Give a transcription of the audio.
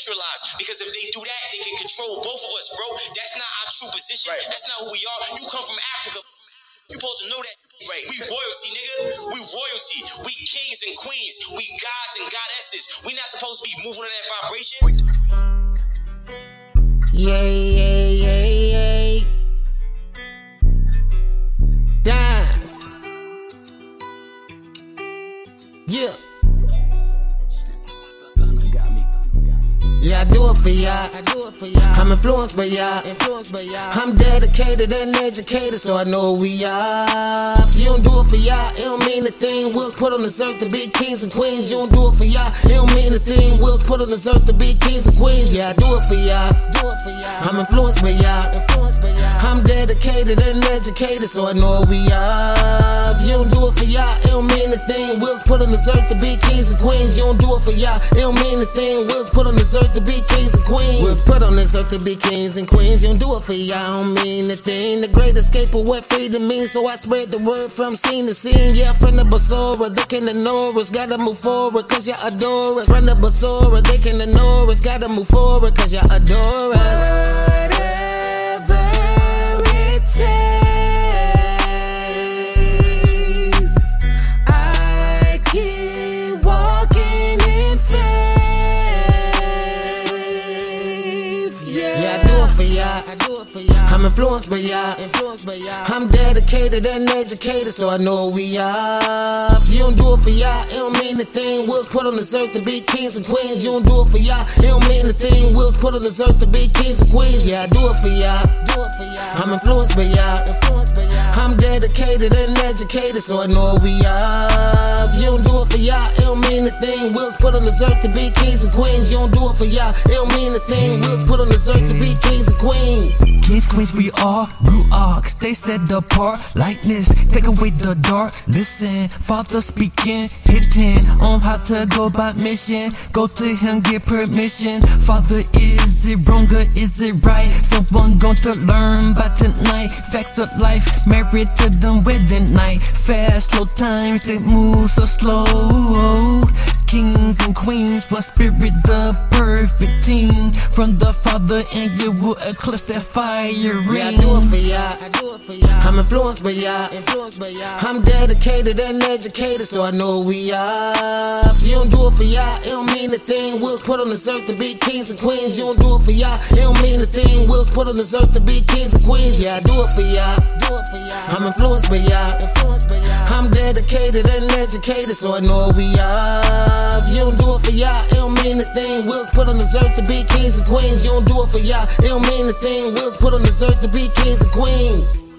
centralized because if they do that, they can control both of us, bro. That's not our true position. Right. That's not who we are. You come from Africa. You supposed to know that. Right. We royalty, nigga. We royalty. We kings and queens. We gods and goddesses. We not supposed to be moving on that vibration. Yeah, yeah, yeah, yeah. Dance. Yeah. I do it for y'all. I do it for y'all. I'm influenced by y'all. Influenced by y'all. I'm dedicated and educated, so I know we are. If you mean a thing. Will's put on this earth to be kings and queens. You don't do it for y'all, it don't mean a thing. Will's put on this earth to be kings and queens. Yeah, I do it for y'all. Do it for y'all. I'm influenced by y'all. Influenced by y'all. I'm dedicated and educated, so I know we are. You don't do it for y'all, it don't mean a thing. Will's put on this earth to be kings and queens. You don't do it for y'all, it don't mean a thing. Will's put on this earth to be kings and queens. Will's put on this earth to be kings and queens. You don't do it for y'all, don't mean a thing. The great escape of what freedom means, so I spread the word from scene to scene. Yeah, from the Basora, they can ignore us. Gotta move forward, cause you adore us. From the Basora, they can ignore us. Gotta move forward, cause you adore us. I'm influenced by y'all. I'm dedicated and educated, so I know we are. If you don't do it for y'all, it don't mean a thing. Will's put on this earth to be kings and queens. You don't do it for y'all, it don't mean a thing. Will's put on this earth to be kings and queens. Yeah, I do it for y'all. Do it for y'all. I'm influenced by y'all. Influenced by y'all. I'm dedicated and educated, so I know we are. You don't do it for y'all, it don't mean a thing. Will's put on this earth to be kings and queens. You don't do it for y'all, it don't mean a thing. Will's put on this earth to be kings and queens. Kings, queens, we are blue ox. They set apart lightness. Take away the dark. Listen, Father speaking, hitting on how to go by mission. Go to Him, get permission. Father, is it wrong or is it right? Someone going to learn by tonight. Facts of life, married to them wedding night. Fast, slow times, they move so slow. Kings and queens, for spirit the perfect team. From the Father, and you will eclipse that fire ring. Yeah, I do it for y'all. I do it for y'all. I'm influenced by y'all. Influenced by y'all. I'm dedicated and educated, so I know we are. If you don't do it for y'all, it don't mean a thing. Will's put on this earth to be kings and queens. You don't do it for y'all, it don't mean a thing. Will's put on this earth to be kings and queens. Yeah, I do it for y'all. Do it for y'all. I'm influenced by y'all. Influenced by y'all. I'm dedicated and educated, so I know we are. If you don't do it for y'all, it don't mean a thing. Will's put on this earth to be kings and queens. You don't do it for y'all, it don't mean a thing. Will's put on earth to be kings and queens.